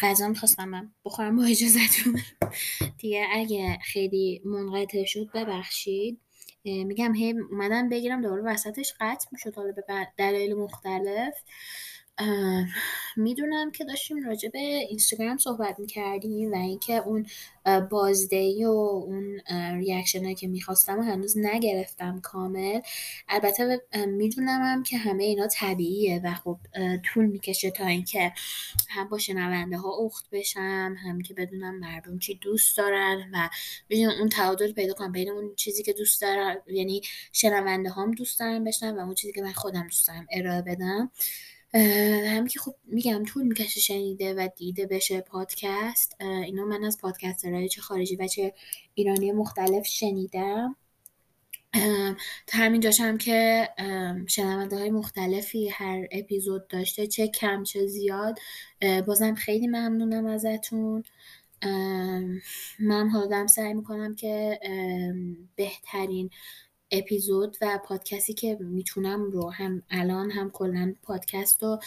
غذا می‌خواستم من بخورم با اجازتون دیگه اگه خیلی منقطع شد ببخشید. میگم هی اومدم بگیرم دوباره وسطش قطع می‌شد حالا به دلایل مختلف. می‌دونم که داشتیم راجع به اینستاگرام صحبت می‌کردیم و اینکه اون بازدهی و اون reaction که می‌خواستم و هنوز نگرفتم کامل. البته می‌دونم که همه اینا طبیعیه و خب طول می‌کشه تا اینکه هم با شنونده ها اخت بشم هم که بدونم مردم چی دوست دارن و ببینم اون تعادل پیدا کنم بین اون چیزی که دوست دارم یعنی شنونده هام دوست دارن بشنون و اون چیزی که من خودم دوست دارم ارائه بدم. همین که خب میگم طول می‌کشه شنیده و دیده بشه پادکست اینا من از podcaster های چه خارجی و چه ایرانی مختلف شنیدم. تا همین جاشم که شنونده های مختلفی هر اپیزود داشته چه کم چه زیاد بازم خیلی ممنونم ازتون. من حالا سعی می‌کنم که بهترین اپیزود و پادکستی که می‌تونم رو هم الان هم کلا پادکست رو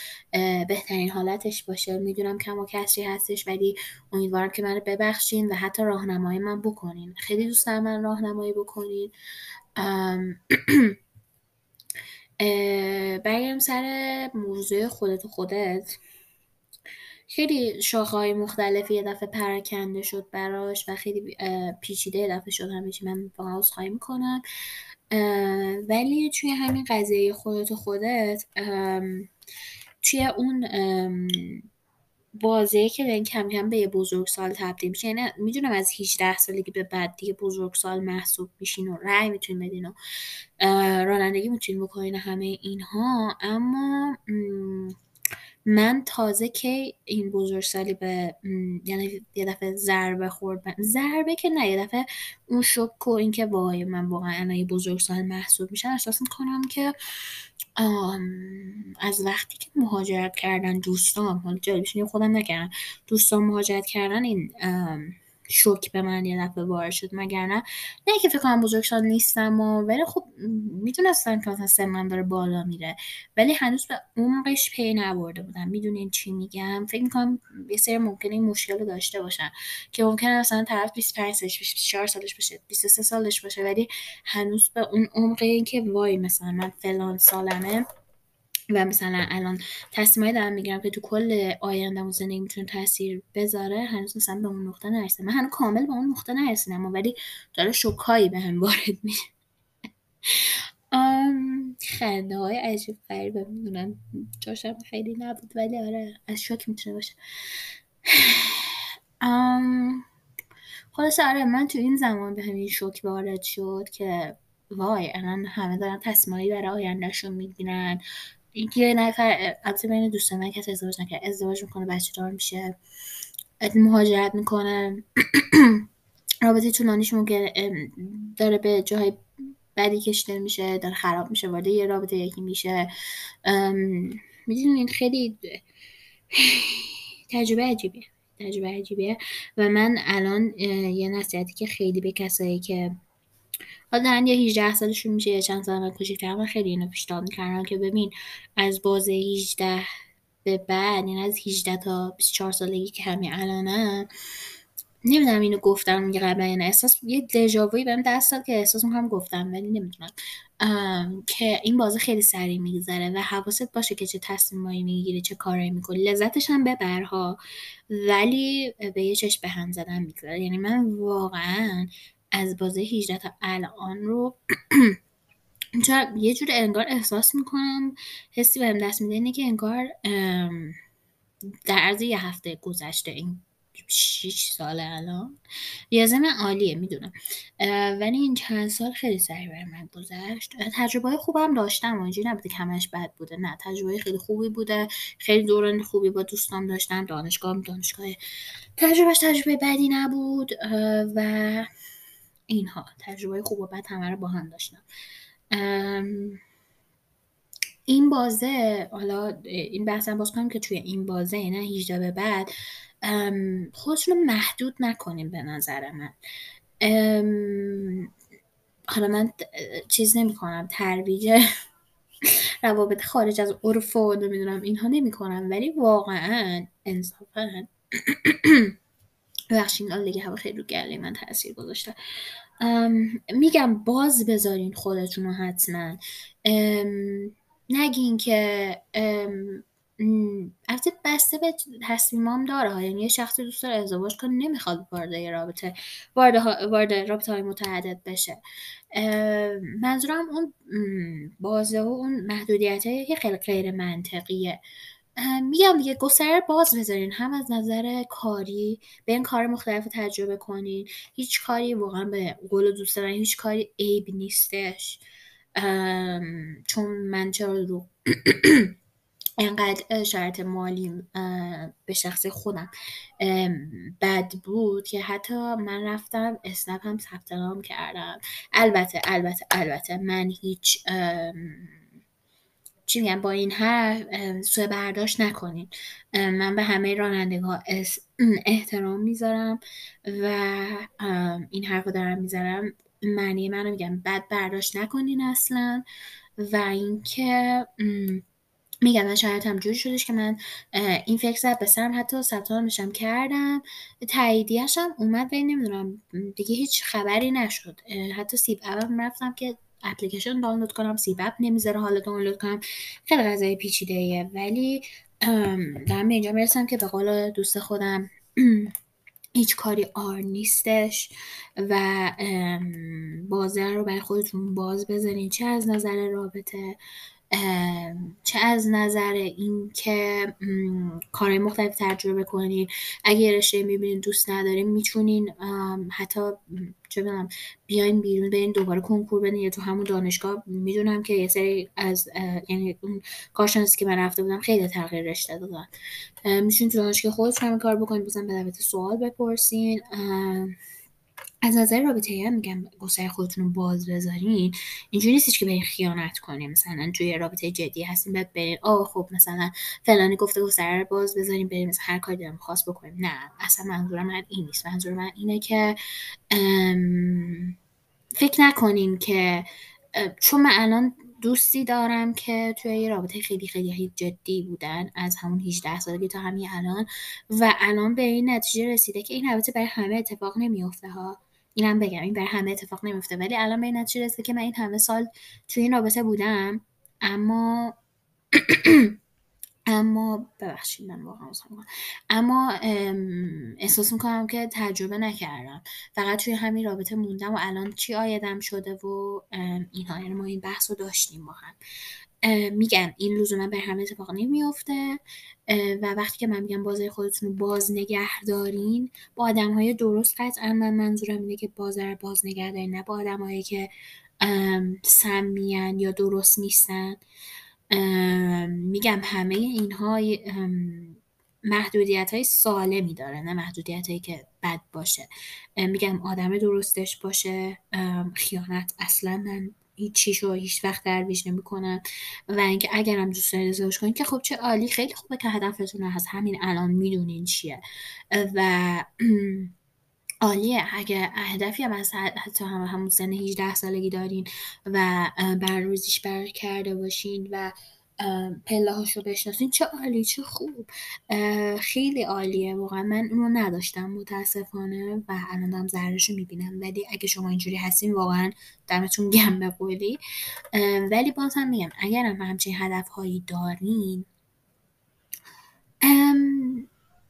بهترین حالتش باشه. می‌دونم کم و کسری هستش ولی امیدوارم که منو ببخشین و حتی راهنمایی من بکنین. خیلی دوست دارم من راهنمایی بکنین. برگردم سر موضوع خودت و خودت. خیلی شاخه های مختلفی یه دفعه پراکنده شد براش و خیلی پیچیده یه دفعه شد چی. من واقعا خواهی می‌کنم. ولی توی همین قضیه خودت و خودت توی اون بازه که این کم کم به یه بزرگسال تبدیل میشه یعنی می‌دونم از 18 سالگی به بعد دیگه بزرگسال محسوب میشین و رأی می‌تونین بدین و رانندگی می‌تونین بکنین همه اینها اما من تازه که این بزرگسالی به یعنی یه دفعه ضربه خورد ضربه که نه یه دفعه اون شک و اینکه وای من واقعا الان بزرگسال محسوب میشن احساس می‌کنم که از وقتی که مهاجرت کردن دوستان حالا جالبش خودم نکردم دوستان مهاجرت کردن این شوک به من یه دفعه وارد شد مگر نه نه که فکر کنم بزرگسال نیستم و ولی خب می‌دونستم که مثلا سنم داره بالا میره ولی هنوز به عمقش پی نبرده بودم. می‌دونین چی میگم؟ فکر می‌کنم یه سری ممکنه این مشکل رو داشته باشن که ممکنه مثلا طرف 25 سالش باشه 24 سالش باشه 23 سالش باشه ولی هنوز به اون عمق این که وای مثلا من فلان سالمه و مثلا الان تصمیمایی دارم می‌گیرم که تو کل آینده و زندگی می‌تونه تاثیر بذاره هنوز مثلا به اون نقطه نرسیدم. من هنوز کامل به اون نقطه نرسیدم ولی داره شکایی به هم وارد میشه. خنده های عجیب غریبه می‌دونم. جاشم خیلی نبود ولی آره از شوک می‌تونه باشه. خلاص آره من تو این زمان به همین شوک وارد شد که وای الان همه دارن تصمیمایی برای آیندهشون می‌گیرن. یه نفر البته بین دوست من کسی ازدواج نکرد. ازدواج می‌کنه بچه دار میشه مهاجرت می‌کنه. رابطه طولانیش ممکن داره به جاهای بدی کشیده میشه داره خراب میشه وارد یه رابطه یکی میشه. می‌دونید خیلی تجربه عجیبیه. تجربه عجیبیه. و من الان یه نصیحتی که خیلی به کسایی که حالا دارن یه 18 سالشون میشه یه چند سال کوچیک‌تر من خیلی اینو پیشنهاد می‌کردم که ببین از بازه 18 به بعد یعنی از 18 تا 24 سالگی که همین الانم نمی‌دونم اینو گفتم میگه قبلا یعنی احساس یه دژاووی بهم دست داد که احساس هم گفتم ولی نمی‌دونم. که این بازه خیلی سریع میگذره و حواست باشه که چه تصمیمایی می‌گیری چه کارایی می‌کنی لذتش هم ببرها ولی به یه چشم به هم زدن میگذره. یعنی من واقعا از بازه 18 تا الان رو یه جور انگار احساس می‌کنم حسی بهم دست میده اینه که انگار در عرض یه هفته گذشته این 6 ساله الان. ریاضی من عالیه می‌دونم. ولی این چند سال خیلی سریع بر من گذشت. تجربه خوبم داشتم اینجوری نبوده کمش بد بوده. نه تجربه خیلی خوبی بوده. خیلی دوران خوبی با دوستان داشتم دانشگاه دانشگاه تجربهش تجربه بدی نبود و اینها. تجربه خوب و بد همه رو با هم داشتم. این بازه حالا این بحثم باز کنیم که توی این بازه نه 18 به بعد خودتون رو محدود نکنیم به نظر من. حالا من چیز نمی کنم ترویج روابط خارج از عرف و نمی‌دونم اینها نمی کنم ولی واقعا انصافا بخشین حالا دیگه هوا خیلی رو گله من تاثیر گذاشته. میگم باز بذارین خودتون رو حتما. نگین که البته بسته به تصمیمام داره. یعنی یه شخصی دوست داره ازدواج کنه نمی‌خواد وارد رابطه وارد رابطه های متعدد بشه. منظورم اون بازه و اون محدودیت که خیلی غیر منطقیه. میگم دیگه گستره باز بذارین. هم از نظر کاری به این کار مختلف تجربه کنین. هیچ کاری واقعا به قول دوست دارن هیچ کاری عیب نیستش. چون من چرا رو انقدر شرط مالی به شخص خودم بد بود که حتی من رفتم اسنپ هم ثبت نام کردم. البته البته البته من هیچ چی میگم با این حرف سوء برداشت نکنین. من به همه رانندگاه احترام می‌ذارم و این حرف رو دارم می‌ذارم. معنی منو میگم بد برداشت نکنین اصلا و اینکه میگم من شاید هم جوری شدش که من این فکر زد به سرم حتی ثبت نامشم کردم. تاییدیه‌ش هم اومد ولی نمی‌دونم دیگه هیچ خبری نشد. حتی سیب اول رفتم که اپلیکیشن دانلود کنم سیب اپ نمی‌ذاره حالا دانلود کنم. خیلی غذای پیچیده ولی دارم به اینجا می‌رسم که به قول دوست خودم هیچ کاری آر نیستش و بازه رو برای خودتون باز بزنین. چه از نظر رابطه چه از نظر اینکه کارهای مختلف تجربه کنین اگه رشته می‌بینین دوست ندارین می‌تونین حتی چه بدونم بیاین بیرون برین دوباره کنکور بدین. یا تو همون دانشگاه می‌دونم که یه سری از یعنی اون کارشناسی که من رفته بودم خیلی تغییر رشته دادن. می‌تونین تو دانشگاه خودتون همین کار بکنین بزن به سوال بپرسین. از نظر رابطه هم میگم گستر خودتون رو باز بذارین اینجوری نیستش که برین خیانت کنیم مثلا توی رابطه جدی هستیم بعد برین آه خب مثلا فلانی گفته گستره رو باز بذاریم بریم مثلا هر کاری دارم خواست بکنیم نه اصلا منظور من این نیست. منظور من اینه که فکر نکنین که چون من الان دوستی دارم که توی یه رابطه خیلی خیلی جدی بودن از همون 18 سالگی تا همین الان و الان به این نتیجه رسیده که این رابطه برای همه اتفاق نمیافته ها. اینم بگم این بر همه اتفاق نمیفته. ولی الان به این نتیجه که من این همه سال توی این رابطه بودم. اما اما ببخشید من واقعا اما احساس می‌کنم که تجربه نکردم. فقط توی همین رابطه موندم و الان چی آیدم شده و اینها. یعنی ما این بحث رو داشتیم با هم. میگم این لزوما به همه اتفاق نمیافته و وقتی که من میگم بازار خودتون رو باز نگه دارین با آدم های درست قطعا من منظورم اینه که بازار باز نگه دارین نه با آدم هایی که سمیان یا درست نیستن. میگم همه اینها محدودیت های سالمی داره نه محدودیت هایی که بد باشه. میگم آدم درستش باشه. خیانت اصلا من هیچ رو هیچ وقت درویش نمی‌کنن و اینکه اگرم دوست دارید ازدواج کنید که خب چه عالی خیلی خوبه که هدفتون هست همین الان می‌دونین چیه. و عالیه اگه هدفی هم از حتی هم همون سن 18 سالگی دارین و بر روزیش بر کرده باشین و پله هاشو بشناسین چه عالی چه خوب. خیلی عالیه واقعا. من اونو نداشتم متاسفانه و الان دارم ضررش رو می‌بینم. ولی اگه شما اینجوری هستین واقعا دمتون گم به قولی. ولی باز هم میگم اگر هم همچین هدف هایی دارین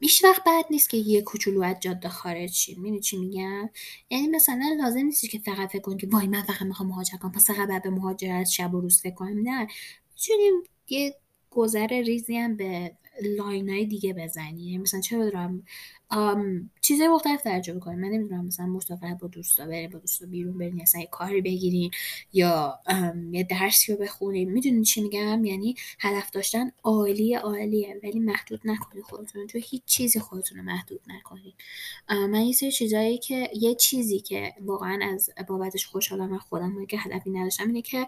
هیچ وقت بد نیست که یه کوچولو از جاده خارج شید می‌دونی چی میگم؟ یعنی مثلا لازم نیست که فقط فکر کنید وای من فقط می‌خوام مهاجرت کنم پس فقط بعد به مهاجرت شب و روز فکر کنم. نه. می‌تونیم یه گذر ریزی هم به لاین های دیگه بزنی. یعنی مثلا چه بدونم چیزای مختلف تجربه کنیم من نمی‌دونم مثلا مسافرت با دوستا بریم با دوستا بیرون برین مثلا یه کاری بگیرین یا یه درسی رو بخونین. می‌دونین چی میگم؟ یعنی هدف داشتن عالیه عالیه ولی محدود نکنید خودتون تو هیچ چیزی خودتون رو محدود نکنید من یه سری چیزایی که یه چیزی که واقعا از بابتش خوشحالم من خودم که هدفی نداشتم اینه که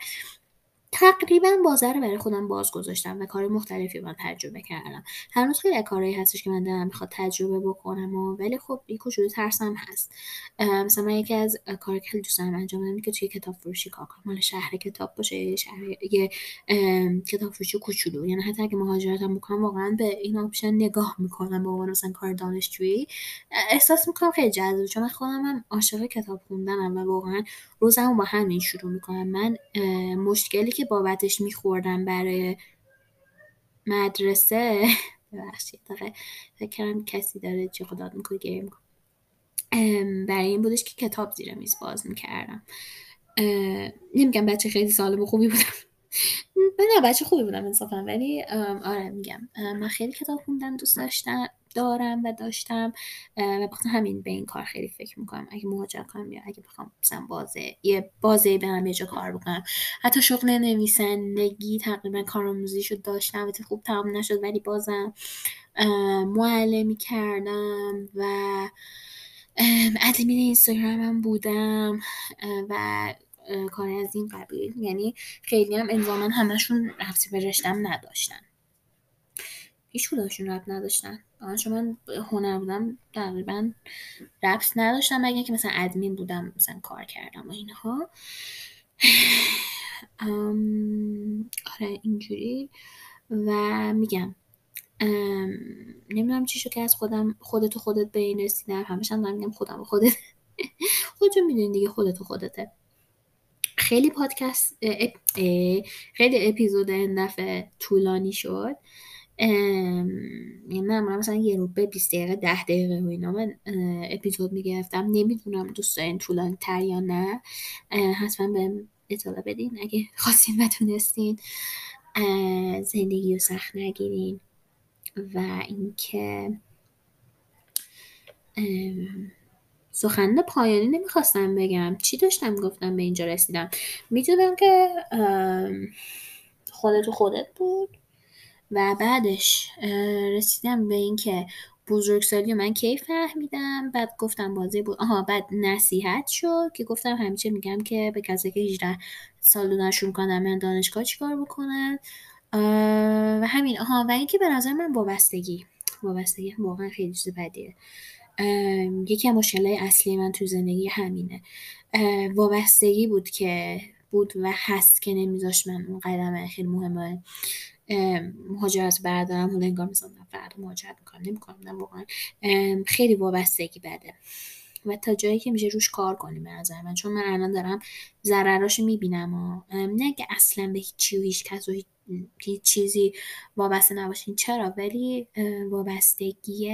تقریبا بازار رو برای خودم باز گذاشتم و کار مختلفی من تجربه کردم. هنوز خیلی کارهایی هستش که من دارم می‌خواد تجربه بکنم و ولی خب یه کوچولو ترسم هست. مثلا من یکی از کار که خیلی دوست دارم انجام بدم که توی کتاب فروشی کار کنم. مال شهر کتاب باشه یه شهر یه کتاب فروشی کوچولو. یعنی حتی اگه مهاجرتم بکنم واقعا به این آپشن نگاه می‌کنم به عنوان مثلا کار دانشجویی. احساس می‌کنم خیلی جذاب چون من خودم هم عاشق کتاب خوندنم و واقعا روزمو با همین شروع می‌کنم. من مشکلی که بابتش میخوردم برای مدرسه. ببخشید دقیقه فکرم کسی داره چی خداد می‌کنه گریه می‌کنه. برای این بودش که کتاب زیر میز باز می‌کردم. نمیگم بچه خیلی سالم و خوبی بودم. نه بچه خوبی بودم انصافا ولی آره میگم. من خیلی کتاب خوندن دوست داشتم. دارم و داشتم و بخاطر همین به این کار خیلی فکر می‌کنم. اگه مهاجرت کنم یا اگه بخوام مثلا بازه یه بازه برم یه جا کار بکنم. حتی شغل نویسندگی تقریبا کارآموزی شد داشتم. و خوب تمام نشد ولی بازم معلمی کردم و ادمین اینستاگرامم بودم و کار از این قبیل. یعنی خیلی هم انزاما همشون رفتی به رشتم نداشتن. هیچ کدومشون رب نداشتن. چون من هنر بودم تقریبا ربط نداشتم. مگه که مثلا ادمین بودم مثلا کار کردم و اینها. آره اینجوری. و میگم نمی‌دونم چی شو که از خودم خودتو خودت به این رسیدم همش هم میگم خودم و خودت. خودتون می‌دونی دیگه خودتو خودته. خیلی پادکست خیلی اپیزود این دفعه طولانی شد. یعنی من مثلا یه روبه 20 دقیقه 10 دقیقه و اینا. من اپیزود می‌گرفتم. نمی‌دونم دوست دارین طولانی تر یا نه. حتما به اطلاع بدین. اگه خواستین و تونستین زندگی رو سخت نگیرین. و اینکه سخن پایانی نمی‌خواستم بگم. چی داشتم گفتم به اینجا رسیدم؟ می‌دونم که خودت و خودت بود. و بعدش رسیدم به اینکه بزرگسالی من کی فهمیدم بعد گفتم بازی بود آها بعد نصیحت شد که گفتم همیشه میگم که به کسی که 18 سال دونشون کنم من دانشگاه چیکار بکنن؟ و همین آها و اینکه به نظر من وابستگی وابستگی واقعا خیلی چیز بدیه. یکی از مشکلات اصلی من تو زندگی همینه. وابستگی بود که بود و هست که نمیذاش من اون قدم خیلی مهمه. مهاجرت بردارم حالا انگار مثلا فردا مهاجرت می‌کنم نمی‌کنم نه واقعا. خیلی وابستگی بده. و تا جایی که میشه روش کار کنیم به نظر من چون من الان دارم ضرراش می‌بینم و نه که اصلا به هیچی و هیچ کس و هیچ چیزی وابسته نباشین چرا؟ ولی وابستگی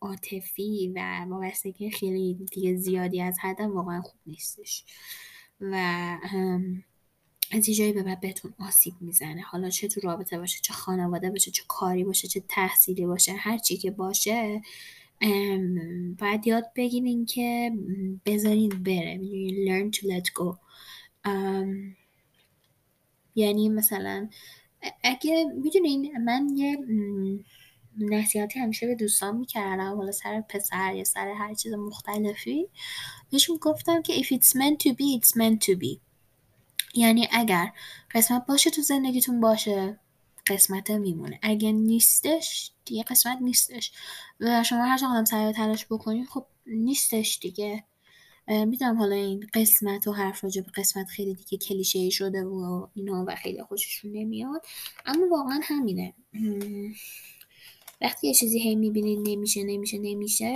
عاطفی و وابستگی خیلی دیگه زیادی از حدم واقعا خوب نیستش. و از یه جایی به بعد بهتون آسیب می‌زنه. حالا چه تو رابطه باشه چه خانواده باشه چه کاری باشه چه تحصیلی باشه هر چی که باشه باید یاد بگیرین که بذارین بره. learn to let go. یعنی مثلا اگه می‌دونین من یه نصیحتی همیشه به دوستان می‌کردم حالا سر پسر یا سر هر چیز مختلفی بهشون گفتم که if it's meant to be it's meant to be. یعنی اگر قسمت باشه تو زندگیتون باشه قسمت میمونه. اگه نیستش دیگه قسمت نیستش. و شما هر چقدر سعی تلاش بکنید خب نیستش دیگه. می‌دونم حالا این قسمت و حرف راجع به قسمت خیلی دیگه کلیشه شده و اینا و خیلی خوششون نمیاد. اما واقعا همینه. وقتی یه چیزی هی می‌بینید نمیشه نمیشه نمیشه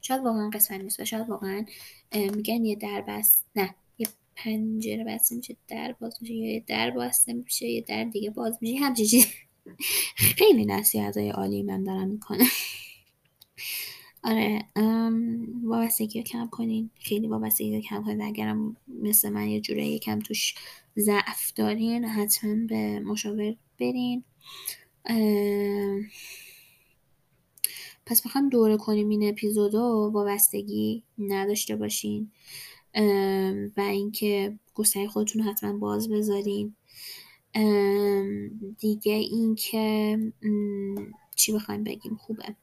شاید واقعا قسمت نیست و شاید واقعا میگن یه در بس نه. پنجره بسته میشه در باز میشه یه در بسته میشه یه در دیگه باز میشه همچین چیزی خیلی نصیحت های عالی من دارم می‌کنم آره وابستگی رو کم کنین. خیلی وابستگی رو کم کنین. اگرم مثل من یه جوره یکم توش ضعف دارین حتما به مشاور برین. پس می‌خوام دوره کنیم این اپیزودو وابستگی نداشته باشین. و اینکه گستره خودتون حتما باز بذارین. دیگه اینکه چی بخوایم بگیم؟ خوبه.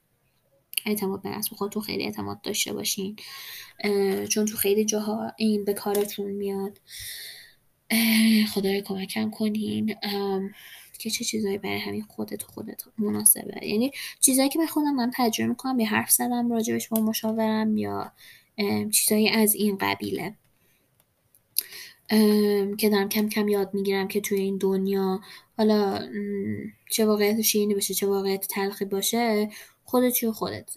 اعتماد به نفس خودتون خیلی اعتماد داشته باشین. چون تو خیلی جاها این به کارتون میاد. خدای کمکم کنین. که چه چیزایی برای همین خودت خودت مناسبه. یعنی چیزایی که به خودم من تجربه می‌کنم یا حرف زدم راجبش با مشاورم یا چیزایی از این قبیله. که دارم کم کم یاد می‌گیرم که توی این دنیا حالا چه واقعیت شیرینی باشه چه واقعیت تلخی باشه خودت خودت.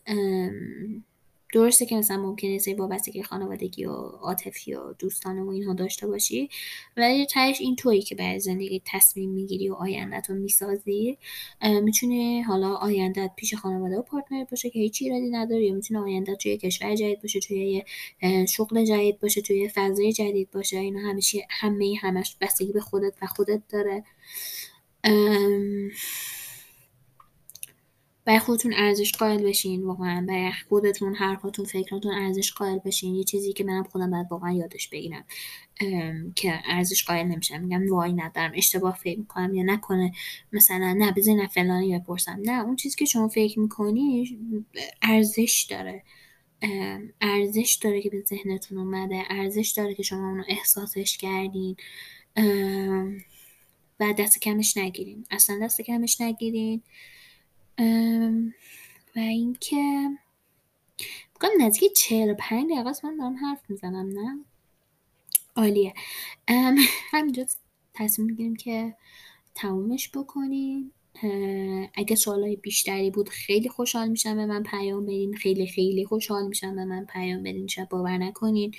درسته که مثلا ممکنه سری وابستگی خانوادگی و عاطفی و دوستانه و اینها داشته باشی ولی تهش این تویی که برای زندگی تصمیم می‌گیری و آیندت رو می‌سازی می‌تونه حالا آیندت پیش خانواده و پارتنر باشه که هیچ ایرادی نداره یا می‌تونه آیندت توی کشور جدید باشه توی شغل جدید باشه توی فضای جدید باشه. اینا همیشه همه همش بستگی به خودت و خودت داره. برای خودتون ارزش قائل بشین واقعا. برای خودتون حرفاتون فکراتون ارزش قائل بشین. یه چیزی که منم خودم باید واقعا یادش بگیرم که ارزش قائل نمیشم. میگم وای ندارم اشتباه فکر می‌کنم یا نکنه. مثلا نه بزن فلانی بپرسم. نه اون چیزی که شما فکر می‌کنی ارزش داره. ارزش داره که به ذهنتون اومده. ارزش داره که شما اونو احساسش کردین. و دست کمش نگیرین. اصلا دست کمش نگیرین. و اینکه بکنم نزدیک چهل پنج دقیقه من دارم حرف می‌زنم نه؟ عالیه. همینجا تصمیم می‌گیریم که تمومش بکنیم. اگه سوالای بیشتری بود خیلی خوشحال میشم به من پیام بدین. خیلی خیلی خوشحال میشم به من پیام بدین. شب باور نکنین.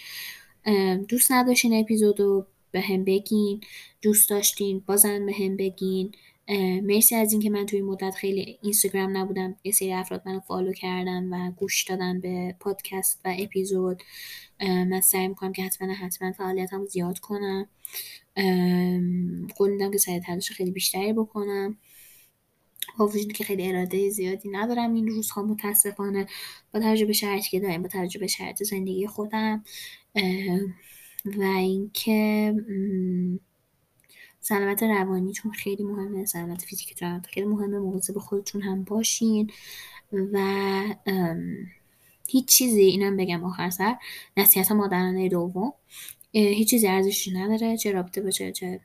دوست نداشتین اپیزودو به هم بگین. دوست داشتین بازم به هم بگین. مرسی از اینکه من توی مدت خیلی اینستاگرام نبودم یه سری افراد منو فالو کردن و گوش دادن به پادکست و اپیزود. من سعی می‌کنم که حتما حتما فعالیتم زیاد کنم. قول میدم که سعی تلاش خیلی بیشتری بکنم. با وجودی که خیلی اراده زیادی ندارم این روزها متاسفانه. با توجه به شرطی که داریم با توجه به شرط زندگی خودم. و اینکه سلامت روانیتون خیلی مهمه. سلامت فیزیکتون خیلی مهمه. مواظب خودتون هم باشین. و هیچ چیزی اینم بگم آخر سر نصیحت مادرانه دوم هیچ چیزی ارزشی نداره. چه رابطه باشه چه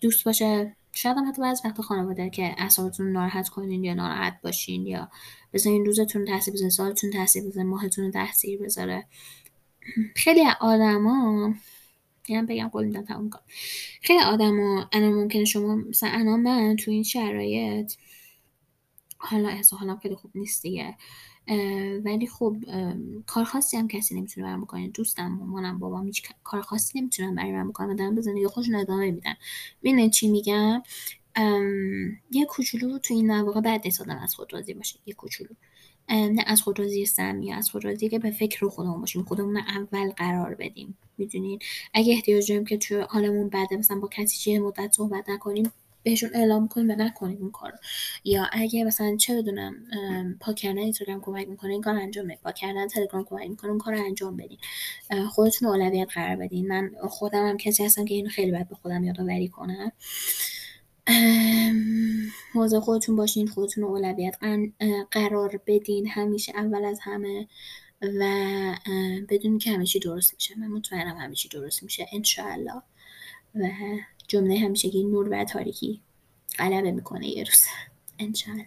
دوست باشه. شاید هم حتی بعض وقت خانواده که اعصابتون ناراحت کنین یا ناراحت باشین یا بزنین روزتون تاثیر بزنین سالتون تاثیر بزنین ماهتون تاثیر بذاره. خیلی آدما یعنی بگم قول میدم تموم کنم خیلی آدم و الان ممکنه شما مثلا الان من تو این شرایط حالا احسا حالم خیلی خوب نیست دیگه. ولی خب کار خاصی هم کسی نمی‌تونه برام بکنه. دوستم مامانم بابام هیچ کار خاصی نمی‌تونن برای من بکنن و دارن به زندگی خودشون میدن. چی میگم؟ یه کوچولو تو این مواقع بعد از خود راضی باشه. یه کوچولو. نه از خود راضی سمی از خود راضی که به فکر خودمون باشیم خودمون اول قرار بدیم می‌دونین؟ اگه احتیاج داریم که تو حالمون بده مثلا با کسی چیه مدت صحبت نکنیم بهشون اعلام کنیم و نکنیم اون کارو. یا اگه مثلا چه بدونم پاک کردن اینستاگرام کمک می‌کنه این کار انجام بدین پاک کردن تلگرام کمک می‌کنه اون کار انجام بدین. خودتون اولویت قرار بدین. من خودم هم کسی هستم که اینو خیلی باید به خودم یادآوری کنم. مواظب خودتون باشین خودتون رو اولویت قرار بدین. همیشه اول از همه و بدون که چی درست میشه. من مطمئنم چی درست میشه. انشاءالله. و جمله همیشگی نور و تاریکی غلبه می‌کنه یه روز. انشاءالله.